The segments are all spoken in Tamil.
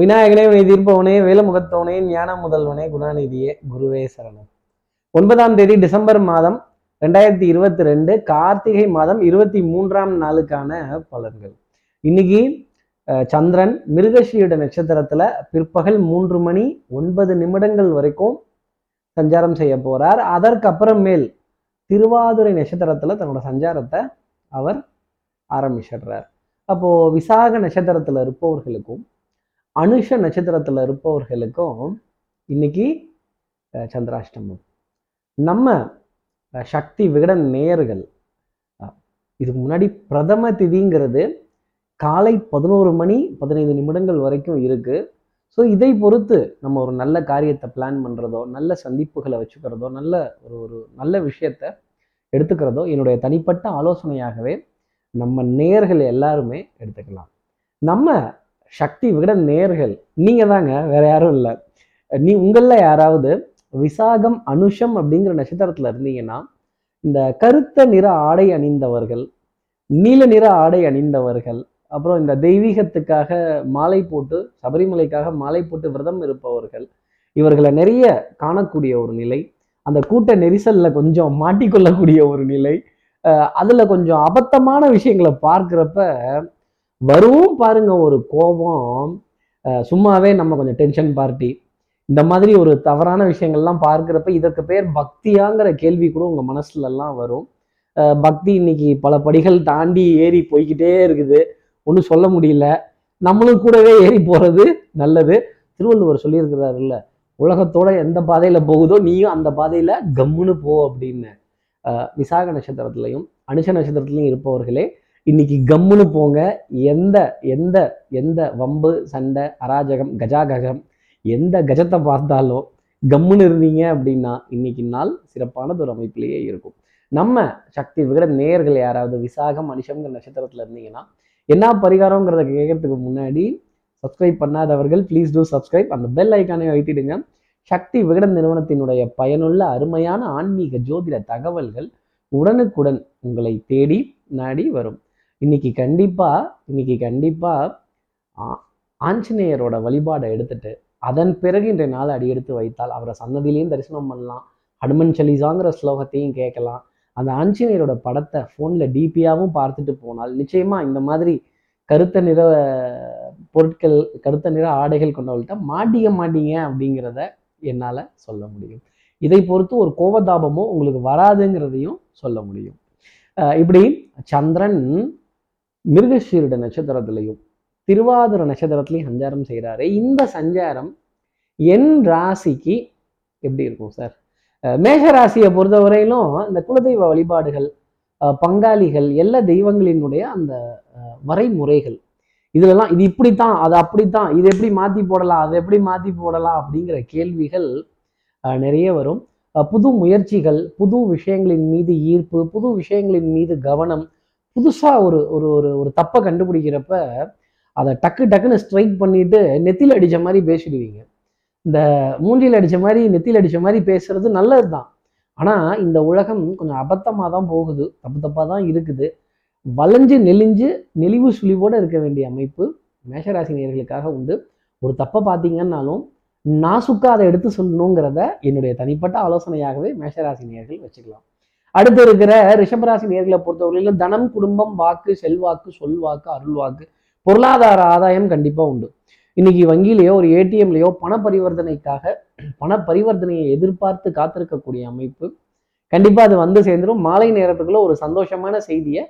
விநாயகனே வினை தீர்ப்பவனே வேலமுகத்தவனே ஞான முதல்வனே குணாநிதியே குருவே சரணம். ஒன்பதாம் தேதி டிசம்பர் மாதம் ரெண்டாயிரத்தி இருபத்தி ரெண்டு கார்த்திகை மாதம் இருபத்தி மூன்றாம் நாளுக்கான பலன்கள். இன்னைக்கு சந்திரன் மிருகஷீட நட்சத்திரத்துல பிற்பகல் மூன்று மணி ஒன்பது நிமிடங்கள் வரைக்கும் சஞ்சாரம் செய்ய போறார். அதற்கப்புறமேல் திருவாதுரை நட்சத்திரத்துல தன்னோட சஞ்சாரத்தை அவர் ஆரம்பிச்சிடுறார். அப்போ விசாக நட்சத்திரத்துல இருப்பவர்களுக்கும் அனுஷ நட்சத்திரத்தில் இருப்பவர்களுக்கும் இன்னைக்கு சந்திராஷ்டமம். நம்ம சக்தி விகடன் நேயர்கள் இதுக்கு முன்னாடி பிரதம திதிங்கிறது காலை பதினோரு மணி பதினைந்து நிமிடங்கள் வரைக்கும் இருக்கு. ஸோ இதை பொறுத்து நம்ம ஒரு நல்ல காரியத்தை பிளான் பண்ணுறதோ நல்ல சந்திப்புகளை வச்சுக்கிறதோ நல்ல ஒரு ஒரு நல்ல விஷயத்த எடுத்துக்கிறதோ என்னுடைய தனிப்பட்ட ஆலோசனையாகவே நம்ம நேர்கள் எல்லாருமே எடுத்துக்கலாம். நம்ம சக்தி விட நேர்கள். நீங்கள் தாங்க வேற யாரும் இல்லை. நீ உங்களில் யாராவது விசாகம் அனுஷம் அப்படிங்கிற நட்சத்திரத்தில் இருந்தீங்கன்னா இந்த கருத்த நிற ஆடை அணிந்தவர்கள் நீல நிற ஆடை அணிந்தவர்கள் அப்புறம் இந்த தெய்வீகத்துக்காக மாலை போட்டு சபரிமலைக்காக மாலை போட்டு விரதம் இருப்பவர்கள் இவர்களை நிறைய காணக்கூடிய ஒரு நிலை அந்த கூட்ட நெரிசலில் கொஞ்சம் மாட்டிக்கொள்ளக்கூடிய ஒரு நிலை அதில் கொஞ்சம் அபத்தமான விஷயங்களை பார்க்குறப்ப வரும் பாருங்க ஒரு கோபம். சும்மாவே நம்ம கொஞ்சம் டென்ஷன் பார்ட்டி இந்த மாதிரி ஒரு தவறான விஷயங்கள்லாம் பார்க்குறப்ப இதற்கு பேர் பக்தியாங்கிற கேள்வி கூட உங்கள் மனசுலலாம் வரும். பக்தி இன்னைக்கு பல படிகள் தாண்டி ஏறி போய்கிட்டே இருக்குது. ஒன்றும் சொல்ல முடியல. நம்மளும் கூடவே ஏறி போகிறது நல்லது. திருவள்ளுவர் சொல்லியிருக்கிறாருல்ல உலகத்தோட எந்த பாதையில் போகுதோ நீயும் அந்த பாதையில் கம்முன்னு போ அப்படின்னு. விசாக நட்சத்திரத்திலையும் அனுஷ நட்சத்திரத்துலையும் இருப்பவர்களே இன்னைக்கு கம்முன்னு போங்க. எந்த எந்த எந்த வம்பு சண்டை அராஜகம் கஜாககம் எந்த கஜத்தை பார்த்தாலும் கம்முன்னு இருந்தீங்க அப்படின்னா இன்னைக்கு நாள் சிறப்பானது ஒரு அமைப்பிலேயே இருக்கும். நம்ம சக்தி விகிட நேயர்கள் யாராவது விசாகம் மனுஷங்கிற நட்சத்திரத்தில் இருந்தீங்கன்னா என்ன பரிகாரங்கிறத கேட்கறதுக்கு முன்னாடி சப்ஸ்கிரைப் பண்ணாதவர்கள் ப்ளீஸ் டூ சப்ஸ்கிரைப் அந்த பெல் ஐக்கானை வைத்திடுங்க சக்தி விகடன் நிறுவனத்தினுடைய பயனுள்ள அருமையான ஆன்மீக ஜோதிட தகவல்கள் உடனுக்குடன் உங்களை தேடி நாடி வரும். இன்னைக்கு கண்டிப்பாக இன்னைக்கு கண்டிப்பாக ஆ- ஆஞ்சநேயரோட வழிபாடை எடுத்துட்டு அதன் பிறகு இன்றைய நாள் அடியெடுத்து வைத்தால் அவரை சன்னதியிலையும் தரிசனம் பண்ணலாம் ஹனுமன் சலீசாங்கிற ஸ்லோகத்தையும் கேட்கலாம். அந்த ஆஞ்சநேயரோட படத்தை ஃபோனில் டிபியாகவும் பார்த்துட்டு போனால் நிச்சயமாக இந்த மாதிரி கருத்த நிற பொருட்கள் கருத்த நிற ஆடைகள் கொண்டவர்கள்ட்ட மாட்டிக்க மாட்டீங்க அப்படிங்கிறத என்னால் சொல்ல முடியும். இதை பொறுத்து ஒரு கோபதாபமோ உங்களுக்கு வராதுங்கிறதையும் சொல்ல முடியும். இப்படி சந்திரன் மிருகஷீரிட நட்சத்திரத்திலையும் திருவாதிர நட்சத்திரத்திலையும் சஞ்சாரம் செய்கிறாரு இந்த சஞ்சாரம் என் ராசிக்கு எப்படி இருக்கும் சார்? மேஷ ராசியை பொறுத்தவரையிலும் இந்த குலதெய்வ வழிபாடுகள் பங்காளிகள் எல்லா தெய்வங்களினுடைய அந்த வரைமுறைகள் இதுலலாம் இது இப்படித்தான் அது அப்படித்தான் இது எப்படி மாத்தி போடலாம் அதை எப்படி மாத்தி போடலாம் அப்படிங்கிற கேள்விகள் அஹ் நிறைய வரும். புது முயற்சிகள் புது விஷயங்களின் மீது ஈர்ப்பு புது விஷயங்களின் மீது கவனம் புதுசாக ஒரு ஒரு ஒரு ஒரு தப்பை கண்டுபிடிக்கிறப்ப அதை டக்கு டக்குன்னு ஸ்ட்ரைக் பண்ணிட்டு நெத்தியில் அடிச்ச மாதிரி பேசிடுவீங்க. இந்த மூஞ்சியில் அடித்த மாதிரி நெத்தியில் அடித்த மாதிரி பேசுறது நல்லது தான் ஆனால் இந்த உலகம் கொஞ்சம் அபத்தமாக தான் போகுது. தப்பு தப்பாக தான் இருக்குது. வளைஞ்சு நெளிஞ்சு நெளிவு சுழிவோடு இருக்க வேண்டிய அமைப்பு மேஷராசினியர்களுக்காக உண்டு. ஒரு தப்பை பார்த்தீங்கன்னாலும் நாசுக்காக அதை எடுத்து சொல்லணுங்கிறத என்னுடைய தனிப்பட்ட ஆலோசனையாகவே மேஷராசினியர்கள் வச்சுக்கலாம். அடுத்து இருக்கிற ரிஷபராசி நேர்களை பொறுத்தவரையிலும் தனம் குடும்பம் வாக்கு செல்வாக்கு சொல்வாக்கு அருள்வாக்கு பொருளாதார ஆதாயம் கண்டிப்பா உண்டு. இன்னைக்கு வங்கியிலேயோ ஒரு ஏடிஎம்லேயோ பண பரிவர்த்தனைக்காக பண பரிவர்த்தனையை எதிர்பார்த்து காத்திருக்கக்கூடிய அமைப்பு. கண்டிப்பா அது வந்து சேர்ந்துடும் மாலை நேரத்துக்குள்ள ஒரு சந்தோஷமான செய்தியை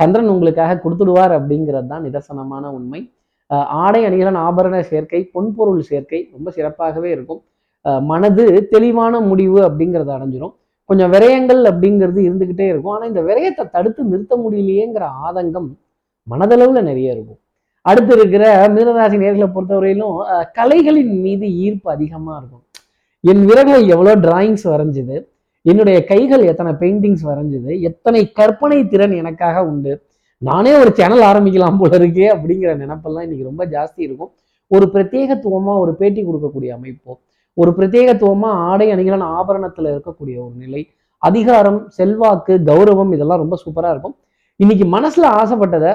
சந்திரன் உங்களுக்காக கொடுத்துடுவார் அப்படிங்கிறது தான் நிதர்சனமான உண்மை. ஆடை அணிகலன் ஆபரண சேர்க்கை பொன்பொருள் சேர்க்கை ரொம்ப சிறப்பாகவே இருக்கும். மனது தெளிவான முடிவு அப்படிங்கிறத அடைஞ்சிரும். கொஞ்சம் விரயங்கள் அப்படிங்கிறது இருந்துகிட்டே இருக்கும். ஆனா இந்த விரயத்தை தடுத்து நிறுத்த முடியலையேங்கிற ஆதங்கம் மனதளவுல நிறைய இருக்கும். அடுத்து இருக்கிற மீனராசி நேர்களை பொறுத்தவரையிலும் கலைகளின் மீது ஈர்ப்பு அதிகமா இருக்கும். என் விரல்கள் எவ்வளோ டிராயிங்ஸ் வரைஞ்சுது? என்னுடைய கைகள் எத்தனை பெயிண்டிங்ஸ் வரைஞ்சுது? எத்தனை கற்பனை திறன் எனக்காக உண்டு? நானே ஒரு சேனல் ஆரம்பிக்கலாம் போல இருக்கே அப்படிங்கிற நினப்பெல்லாம் இன்னைக்கு ரொம்ப ஜாஸ்தி இருக்கும். ஒரு பிரத்யேகத்துவமா ஒரு பேட்டி கொடுக்கக்கூடிய அமைப்போ. ஒரு பிரத்யேகத்துவமா ஆடை அணிகலன் ஆபரணத்துல இருக்கக்கூடிய ஒரு நிலை. அதிகாரம் செல்வாக்கு கௌரவம் இதெல்லாம் ரொம்ப சூப்பரா இருக்கும். இன்னைக்கு மனசுல ஆசைப்பட்டதை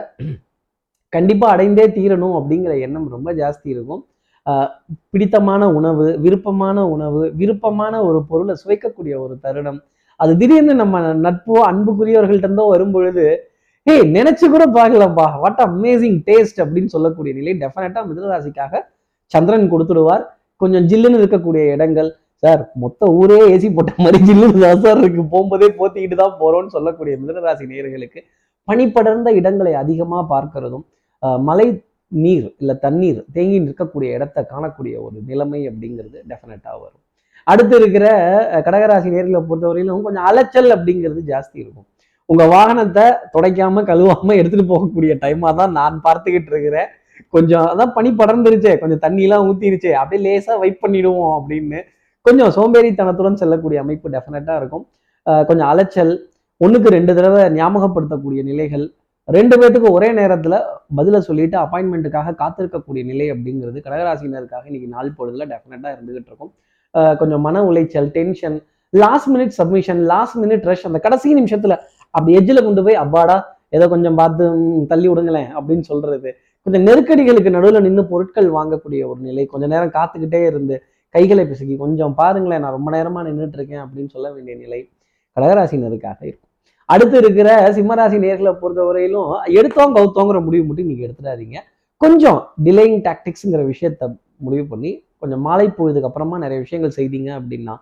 கண்டிப்பா அடைந்தே தீரணும் அப்படிங்கிற எண்ணம் ரொம்ப ஜாஸ்தி இருக்கும். ஆஹ் பிடித்தமான உணவு விருப்பமான உணவு விருப்பமான ஒரு பொருளை சுவைக்கக்கூடிய ஒரு தருணம். அது திடீர்னு நம்ம நட்போ அன்புக்குரியவர்கள்ட்ட இருந்தோ வரும் பொழுது ஏய் நினைச்சு கூட பார்க்கலப்பா. வாட் அமேசிங் டேஸ்ட் அப்படின்னு சொல்லக்கூடிய நிலை டெஃபினட்டா மிதனராசிக்காக சந்திரன் கொடுத்துடுவார். கொஞ்சம் ஜில்லுன்னு இருக்கக்கூடிய இடங்கள். சார் மொத்த ஊரே ஏசி போட்ட மாதிரி ஜில்லுன்னு தான் சார் இருக்கு. போகும்போதே போத்திக்கிட்டு தான் போறோம்னு சொல்லக்கூடிய மிதனராசி நேர்களுக்கு பனிப்படர்ந்த இடங்களை அதிகமா பார்க்கிறதும் மலை மழை நீர் இல்லை தண்ணீர் தேங்கி நிற்கக்கூடிய இடத்தை காணக்கூடிய ஒரு நிலைமை அப்படிங்கிறது டெஃபினட்டாக வரும். அடுத்து இருக்கிற கடகராசி நேர்களை பொறுத்தவரையிலும் கொஞ்சம் அலைச்சல் அப்படிங்கிறது ஜாஸ்தி இருக்கும். உங்கள் வாகனத்தை துடைக்காம கழுவாமல் எடுத்துகிட்டு போகக்கூடிய டைமாக தான் நான் பார்த்துக்கிட்டு இருக்கிறேன். கொஞ்சம் அதான் பனி படர்ந்துருச்சே கொஞ்சம் தண்ணியெல்லாம் ஊத்திருச்சே அப்படியே லேசா வைப் பண்ணிடுவோம் அப்படின்னு. கொஞ்சம் சோம்பேறித்தனத்துடன் செல்லக்கூடிய அமைப்பு டெஃபினட்டாக இருக்கும். கொஞ்சம் அலைச்சல் ஒண்ணுக்கு ரெண்டு தடவை ஞாபகப்படுத்தக்கூடிய நிலைகள் ரெண்டு பேர்த்துக்கு ஒரே நேரத்துல பதில சொல்லிட்டு அப்பாயின்மெண்ட்டுக்காக காத்திருக்கக்கூடிய நிலை அப்படிங்கிறது கடகராசினருக்காக இன்னைக்கு நாள் பொழுதுல டெஃபினட்டாக இருந்துகிட்டு இருக்கும். அஹ் கொஞ்சம் மன உளைச்சல் tension last minute submission last minute rush அந்த கடைசி நிமிஷத்துல அப்படி எஜ்ஜில் கொண்டு போய் அப்பாடா ஏதோ கொஞ்சம் பார்த்து தள்ளி விடுங்களேன் அப்படின்னு சொல்றது. கொஞ்சம் நெருக்கடிகளுக்கு நடுவில் நின்று பொருட்கள் வாங்கக்கூடிய ஒரு நிலை. கொஞ்ச நேரம் காத்துக்கிட்டே இருந்து கைகளை பிசுக்கி கொஞ்சம் பாருங்களேன் நான் ரொம்ப நேரமா நின்றுட்டு இருக்கேன் அப்படின்னு சொல்ல வேண்டிய நிலை கடகராசினருக்காக இருக்கும். அடுத்து இருக்கிற சிம்மராசி நேர்களை பொறுத்தவரையிலும் எடுத்தோம் கவுத்தோங்கிற முடிவு மட்டும் நீங்க எடுத்துடாதீங்க. கொஞ்சம் டிலேயிங் டாக்டிக்ஸுங்கிற விஷயத்த முடிவு பண்ணி கொஞ்சம் மாலை போயதுக்கு அப்புறமா நிறைய விஷயங்கள் செய்தீங்க அப்படின்னா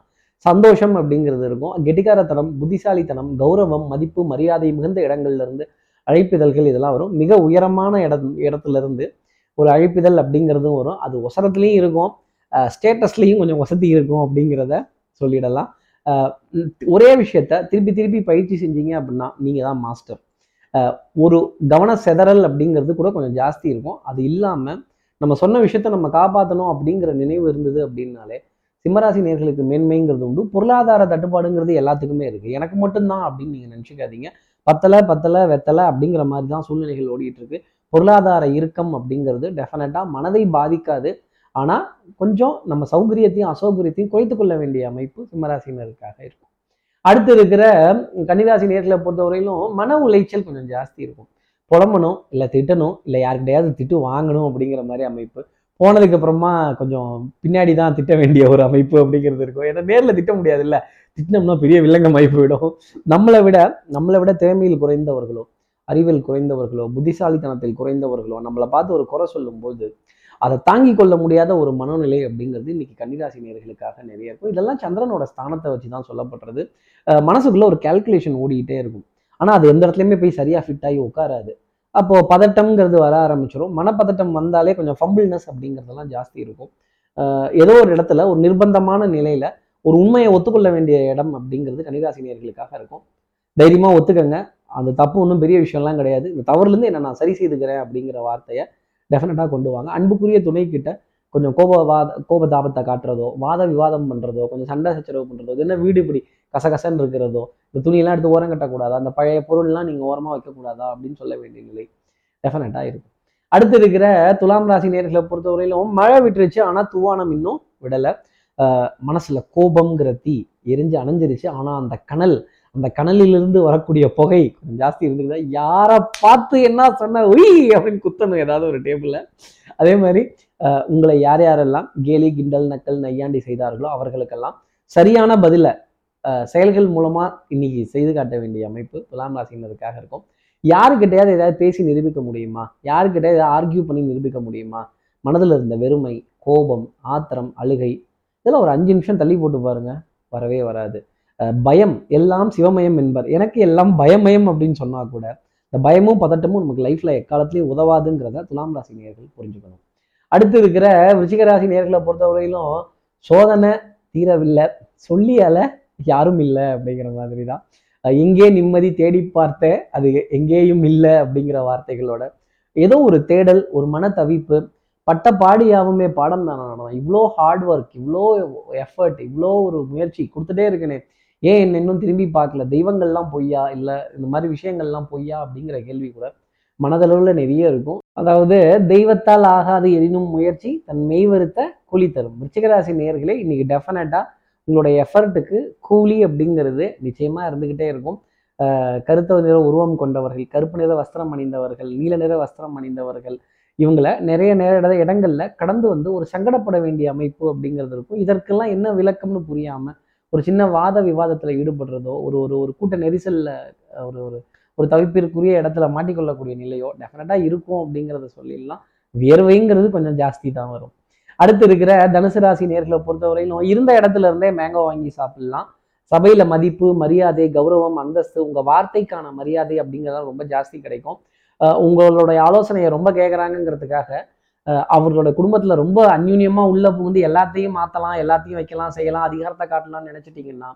சந்தோஷம் அப்படிங்கிறது இருக்கும். கெட்டிக்காரத்தனம் புத்திசாலித்தனம் கௌரவம் மதிப்பு மரியாதை மிகுந்த இடங்கள்ல இருந்து அழைப்பிதழ்கள் இதெல்லாம் வரும். மிக உயரமான இடம் இடத்துல இருந்து ஒரு அழைப்பிதழ் அப்படிங்கிறதும் வரும். அது ஒசரத்துலேயும் இருக்கும். ஸ்டேட்டஸ்லேயும் கொஞ்சம் வசதி இருக்கும் அப்படிங்கிறத சொல்லிடலாம். ஒரே விஷயத்த திருப்பி திருப்பி பயிற்சி செஞ்சீங்க அப்படின்னா நீங்கள் தான் மாஸ்டர். ஒரு கவன செதறல் அப்படிங்கிறது கூட கொஞ்சம் ஜாஸ்தி இருக்கும். அது இல்லாமல் நம்ம சொன்ன விஷயத்த நம்ம காப்பாற்றணும் அப்படிங்கிற நினைவு இருந்தது அப்படின்னாலே சிம்மராசி நேர்களுக்கு மேன்மைங்கிறது உண்டு. பொருளாதார தட்டுப்பாடுங்கிறது எல்லாத்துக்குமே இருக்கு. எனக்கு மட்டும்தான் அப்படின்னு நீங்க நினச்சிக்காதீங்க. பத்தலை பத்தலை வெத்தலை அப்படிங்கிற மாதிரி தான் சூழ்நிலைகள் ஓடிட்டு இருக்கு பொருளாதார இறுக்கம் அப்படிங்கிறது டெஃபினட்டா மனதை பாதிக்காது. ஆனா கொஞ்சம் நம்ம சௌகரியத்தையும் அசௌகரியத்தையும் குறைத்து கொள்ள வேண்டிய அமைப்பு சிம்மராசினருக்காக இருக்கும். அடுத்து இருக்கிற கன்னிராசி நேர்களை பொறுத்தவரையிலும் மன உளைச்சல் கொஞ்சம் ஜாஸ்தி இருக்கும். புலம்பணும் இல்லை திட்டணும் இல்லை யார்கிட்டயாவது திட்டு வாங்கணும் அப்படிங்கிற மாதிரி அமைப்பு. போனதுக்கு அப்புறமா கொஞ்சம் பின்னாடி தான் திட்ட வேண்டிய ஒரு அமைப்பு அப்படிங்கிறது இருக்கும். ஏன்னா நேரில் திட்ட முடியாது இல்லை திட்டினோம்னா பெரிய வில்லங்கம் ஆகி போயிடும் நம்மளை விட நம்மளை விட திறமையில் குறைந்தவர்களோ அறிவில் குறைந்தவர்களோ புத்திசாலித்தனத்தில் குறைந்தவர்களோ நம்மளை பார்த்து ஒரு குறை சொல்லும்போது அதை தாங்கி கொள்ள முடியாத ஒரு மனநிலை அப்படிங்கிறது இன்னைக்கு கன்னிராசி நேர்களுக்காக நிறைய இருக்கும். இதெல்லாம் சந்திரனோட ஸ்தானத்தை வச்சு தான் சொல்லப்படுறது மனசுக்குள்ள ஒரு கால்குலேஷன் ஓடிக்கிட்டே இருக்கும். ஆனால் அது எந்த இடத்துலையுமே போய் சரியாக ஃபிட் ஆகி உட்காராது. அப்போது பதட்டம்ங்கிறது வர ஆரம்பிச்சிடும் மனப்பதட்டம் வந்தாலே கொஞ்சம் ஃபம்பிள்னஸ் அப்படிங்கிறதெல்லாம் ஜாஸ்தி இருக்கும். ஏதோ ஒரு இடத்துல ஒரு நிர்பந்தமான நிலையில் ஒரு உண்மையை ஒத்துக்கொள்ள வேண்டிய இடம் அப்படிங்கிறது கன்னிராசினியர்களுக்காக இருக்கும். தைரியமாக ஒத்துக்கங்க. அந்த தப்பு ஒன்றும் பெரிய விஷயம்லாம் கிடையாது. இந்த தவறுலேருந்து என்ன நான் சரி செய்துக்கிறேன் அப்படிங்கிற வார்த்தையை டெஃபினட்டாக கொண்டு வாங்க. அன்புக்குரிய துணை கொஞ்சம் கொஞ்சம் கோபவாத கோபதாபத்தை காட்டுறதோ வாத விவாதம் பண்ணுறதோ கொஞ்சம் சண்டை சச்சரவு பண்ணுறதோ இது என்ன வீடு இப்படி கசகசன்னு இருக்கிறதோ இந்த துணியெல்லாம் எடுத்து ஓரம் கட்டக்கூடாதா? அந்த பழைய பொருள்லாம் நீங்கள் ஓரமாக வைக்கக்கூடாதா? அப்படின்னு சொல்ல வேண்டிய நிலை டெஃபினட்டாக இருக்கும் அடுத்து இருக்கிற துலாம் ராசி நேர்களை பொறுத்தவரையிலும் மழை விட்டுருச்சு ஆனால் துவானம் இன்னும் விடலை. மனசில் மனசுல கோபம்ங்கிற தீ எரிஞ்சு அணைஞ்சிருச்சு. ஆனா அந்த கனல் அந்த கனலிலிருந்து வரக்கூடிய புகை கொஞ்சம் ஜாஸ்தி இருந்துருந்தா யாரை பார்த்து என்ன சொன்ன உய் அப்படின்னு குத்தணும் ஏதாவது ஒரு டேபிள்ல அதே மாதிரி உங்களை யார் யாரெல்லாம் கேலி கிண்டல் நக்கல் நையாண்டி செய்தார்களோ அவர்களுக்கெல்லாம் சரியான பதிலை செயல்கள் மூலமா இன்னைக்கு செய்து காட்ட வேண்டிய அமைப்பு துலாம் ராசினருக்காக இருக்கும். யாருக்கிட்டையாவது ஏதாவது பேசி நிரூபிக்க முடியுமா? யாருக்கிட்ட ஏதாவது ஆர்கியூ பண்ணி நிரூபிக்க முடியுமா? மனதில் இருந்த வெறுமை கோபம் ஆத்திரம் அழுகை இதெல்லாம் ஒரு அஞ்சு நிமிஷம் தள்ளி போட்டு பாருங்க. வரவே வராது. பயம் எல்லாம் சிவமயம் என்பர். எனக்கு எல்லாம் பயமயம் அப்படின்னு சொன்னா கூட இந்த பயமும் பதட்டமும் நமக்கு லைஃப்ல எக்காலத்துலயும் உதவாதுங்கிறத துலாம் ராசி நேர்கள் புரிஞ்சுக்கணும். அடுத்து இருக்கிற விருச்சிக ராசி நேர்களை பொறுத்தவரையிலும் சோதனை தீரவில்லை. சொல்லியால யாரும் இல்லை அப்படிங்கிற மாதிரி தான் எங்கே நிம்மதி தேடி பார்த்தேன் அது எங்கேயும் இல்லை அப்படிங்கிற வார்த்தைகளோட ஏதோ ஒரு தேடல் ஒரு மன தவிப்பு பட்ட பாடியாகவுமே பாடம் தான் நான் இவ்வளோ ஹார்ட் ஒர்க் இவ்வளோ எஃபர்ட் இவ்வளோ ஒரு முயற்சி கொடுத்துட்டே இருக்கனே. ஏன் என்ன இன்னும் திரும்பி பார்க்கல? தெய்வங்கள்லாம் பொய்யா? இல்லை இந்த மாதிரி விஷயங்கள்லாம் பொய்யா? அப்படிங்கிற கேள்வி கூட மனதளவில் நிறைய இருக்கும். அதாவது தெய்வத்தால் ஆகாது எனினும் முயற்சி தன் மெய்வருத்த கூலி தரும். விருச்சிகராசி நேயர்களே இன்னைக்கு டெஃபினட்டாக உங்களுடைய எஃபர்ட்டுக்கு கூலி அப்படிங்கிறது நிச்சயமாக இருந்துகிட்டே இருக்கும். கருத்த நிற உருவம் கொண்டவர்கள் கருப்பு நிற வஸ்திரம் அணிந்தவர்கள் நீல நிற வஸ்திரம் அணிந்தவர்கள் இவங்களை நிறைய நேர இடங்களில் கடந்து வந்து ஒரு சங்கடப்பட வேண்டிய அமைப்பு அப்படிங்கிறது இருக்கும். இதற்கெல்லாம் என்ன விளக்கம்னு புரியாமல் ஒரு சின்ன வாத விவாதத்தில் ஈடுபடுறதோ ஒரு ஒரு ஒரு கூட்ட நெரிசலில் ஒரு ஒரு ஒரு தவிப்பிற்குரிய இடத்துல மாட்டிக்கொள்ளக்கூடிய நிலையோ டெஃபினட்டாக இருக்கும் அப்படிங்கிறத சொல்லிடலாம். வியர்வைங்கிறது கொஞ்சம் ஜாஸ்தி தான் வரும். அடுத்து இருக்கிற தனுசு ராசி நேர்களை பொறுத்தவரையிலும் இருந்த இடத்துல இருந்தே மேங்கோ வாங்கி சாப்பிடலாம். சபையில மதிப்பு மரியாதை கௌரவம் அந்தஸ்து உங்க வார்த்தைக்கான மரியாதை அப்படிங்கிறதெல்லாம் ரொம்ப ஜாஸ்தி கிடைக்கும். உங்களுடைய ஆலோசனையை ரொம்ப கேட்குறாங்கங்கிறதுக்காக அவர்களோட குடும்பத்துல ரொம்ப அந்யூன்யமா உள்ள புகுந்து எல்லாத்தையும் மாத்தலாம் எல்லாத்தையும் வைக்கலாம் செய்யலாம் அதிகாரத்தை காட்டலாம்னு நினச்சிட்டிங்கன்னா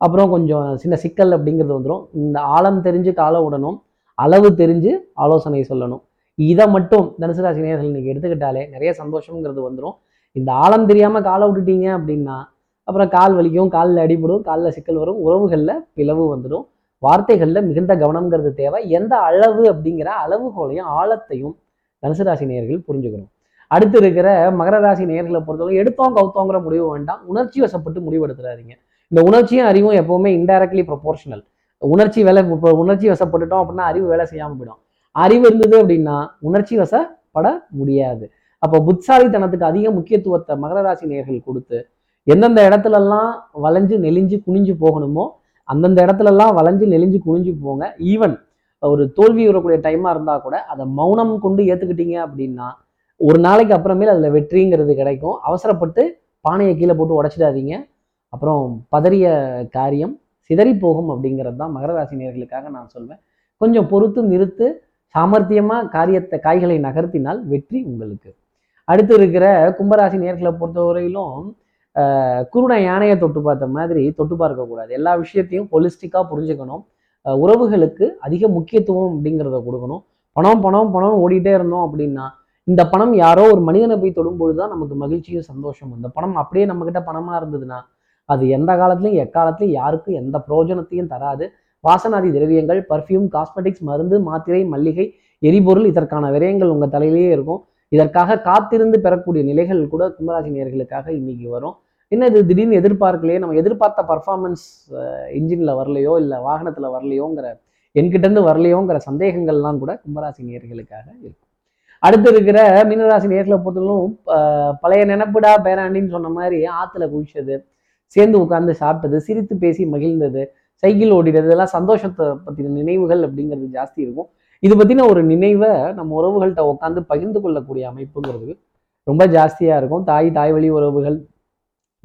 அப்புறம் கொஞ்சம் சின்ன சிக்கல் அப்படிங்கிறது வந்துடும் இந்த ஆழம் தெரிஞ்சு காலை விடணும் அளவு தெரிஞ்சு ஆலோசனை சொல்லணும். இதை மட்டும் தனுசு ராசி நேயர்கள் இன்னைக்கு எடுத்துக்கிட்டாலே நிறைய சந்தோஷங்கிறது வந்துடும் இந்த ஆழம் தெரியாமல் காலை விட்டுட்டீங்க அப்படின்னா அப்புறம் கால் வலிக்கும் காலில் அடிபடும் காலில் சிக்கல் வரும் உறவுகளில் பிளவு வந்துடும் வார்த்தைகளில் மிகுந்த கவனம்ங்கிறது தேவை. எந்த அளவு அப்படிங்கிற அளவுகோலையும் ஆழத்தையும் தனுசு ராசி நேயர்கள் புரிஞ்சுக்கணும். அடுத்து இருக்கிற மகர ராசி நேர்களை பொறுத்தவரை எடுத்தோம் கவுத்தோங்கிற முடிவு வேண்டாம். உணர்ச்சி வசப்பட்டு முடிவெடுத்துறாதீங்க. இந்த உணர்ச்சியும் அறிவும் எப்பவுமே இன்டைரக்ட்லி ப்ரொபோர்ஷனல் உணர்ச்சி வேலை இப்போ உணர்ச்சி வசப்பட்டுட்டோம் அப்படின்னா அறிவு வேலை செய்யாமல் போயிடும். அறிவு இருந்தது அப்படின்னா உணர்ச்சி வசப்பட முடியாது. அப்போ புத்தாலித்தனத்துக்கு அதிக முக்கியத்துவத்தை மகர ராசி நேர்கள் கொடுத்து எந்தெந்த இடத்துலலாம் வளைஞ்சு நெளிஞ்சு குனிஞ்சு போகணுமோ அந்தந்த இடத்துலலாம் வளைஞ்சு நெளிஞ்சு குனிஞ்சு போங்க. ஈவன் ஒரு தோல்வி வரக்கூடிய டைமாக இருந்தால் கூட அதை மௌனம் கொண்டு ஏற்றுக்கிட்டீங்க அப்படின்னா ஒரு நாளைக்கு அப்புறமேல் அதில் வெற்றிங்கிறது கிடைக்கும். அவசரப்பட்டு பானையை கீழே போட்டு உடச்சிடாதீங்க. அப்புறம் பதறிய காரியம் சிதறி போகும் அப்படிங்கிறது தான் மகர ராசி நேர்களுக்காக நான் சொல்வேன். கொஞ்சம் பொறுத்து நிறுத்து சாமர்த்தியமாக காரியத்தை காய்களை நகர்த்தினால் வெற்றி உங்களுக்கு. அடுத்து இருக்கிற கும்பராசி நேர்களை பொறுத்தவரையிலும் ஆஹ், குருட யானையை தொட்டு பார்த்த மாதிரி தொட்டு பார்க்கக்கூடாது எல்லா விஷயத்தையும் பொலிஸ்டிக்காக புரிஞ்சுக்கணும். உறவுகளுக்கு அதிக முக்கியத்துவம் அப்படிங்கிறத கொடுக்கணும். பணம் பணம் பணம் ஓடிட்டே இருந்தோம் அப்படின்னா இந்த பணம் யாரோ ஒரு மனிதனை போய் தொடும்பொழுது தான் நமக்கு மகிழ்ச்சியும் சந்தோஷம் இந்த பணம் அப்படியே நம்மக்கிட்ட பணமாக இருந்ததுன்னா அது எந்த காலத்துலையும் எக்காலத்துலையும் யாருக்கும் எந்த பிரயோஜனத்தையும் தராது. வாசனாதி திரவியங்கள் பர்ஃப்யூம் காஸ்மெட்டிக்ஸ் மருந்து மாத்திரை மல்லிகை எரிபொருள் இதற்கான விரயங்கள் உங்கள் தலையிலேயே இருக்கும். இதற்காக காத்திருந்து பெறக்கூடிய நிலைகள் கூட கும்பராசி நேயர்களுக்காக இன்னைக்கு வரும். என்ன இது திடீர்னு எதிர்பார்க்கலையே? நம்ம எதிர்பார்த்த பர்ஃபார்மன்ஸ் இன்ஜினில் வரலையோ இல்லை வாகனத்தில் வரலையோங்கிற என்கிட்டேருந்து வரலையோங்கிற சந்தேகங்கள்லாம் கூட கும்பராசி நேர்களுக்காக இருக்கும். அடுத்து இருக்கிற மீனராசி நேர்களை பொறுத்தவரைக்கும் பழைய நினப்புடா பேராண்டின்னு சொன்ன மாதிரி ஆற்றுல குளிச்சது சேர்ந்து உட்கார்ந்து சாப்பிட்டது சிரித்து பேசி மகிழ்ந்தது சைக்கிள் ஓடிடுறது இதெல்லாம் சந்தோஷத்தை பற்றின நினைவுகள் அப்படிங்கிறது ஜாஸ்தி இருக்கும். இது பற்றின ஒரு நினைவை நம்ம உறவுகள்கிட்ட உட்காந்து பகிர்ந்து கொள்ளக்கூடிய அமைப்புங்கிறது ரொம்ப ஜாஸ்தியாக இருக்கும். தாய் தாய் வழி உறவுகள்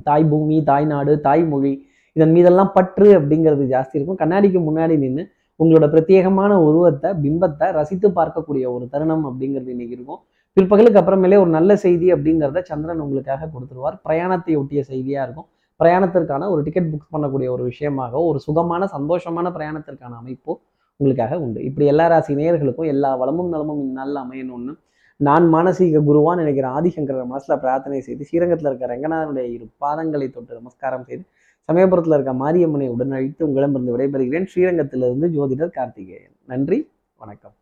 தாய் பூமி தாய் நாடு தாய் மொழி இதன் மீதெல்லாம் பற்று அப்படிங்கிறது ஜாஸ்தி இருக்கும். கண்ணாடிக்கு முன்னாடி நின்று உங்களோட பிரத்யேகமான உருவத்தை பிம்பத்தை ரசித்து பார்க்கக்கூடிய ஒரு தருணம் அப்படிங்கிறது இன்னைக்கு இருக்கும். பிற்பகலுக்கு அப்புறமேலே ஒரு நல்ல செய்தி அப்படிங்கிறத சந்திரன் உங்களுக்காக கொடுத்துருவார். பிரயாணத்தை ஒட்டிய செய்தியாக இருக்கும். பிரயாணத்திற்கான ஒரு டிக்கெட் புக் பண்ணக்கூடிய ஒரு விஷயமாக ஒரு சுகமான சந்தோஷமான பிரயாணத்திற்கான அமைப்பு உங்களுக்காக உண்டு. இப்படி எல்லா ராசி நேயர்களுக்கும் எல்லா வளமும் நலமும் இந்நாளில் அமையணும்னு நான் மானசீக குருவான் நினைக்கிற ஆதிசங்கர மனசில் பிரார்த்தனை செய்து ஸ்ரீரங்கத்தில் இருக்க ரங்கநாதனுடைய இரு பாதங்களை தொட்டு நமஸ்காரம் செய்து சமயபுரத்தில் இருக்க மாரியம்மனை உடனழித்து உங்களிடமிருந்து விடைபெறுகிறேன். ஸ்ரீரங்கத்திலிருந்து ஜோதிடர் கார்த்திகேயன். நன்றி வணக்கம்.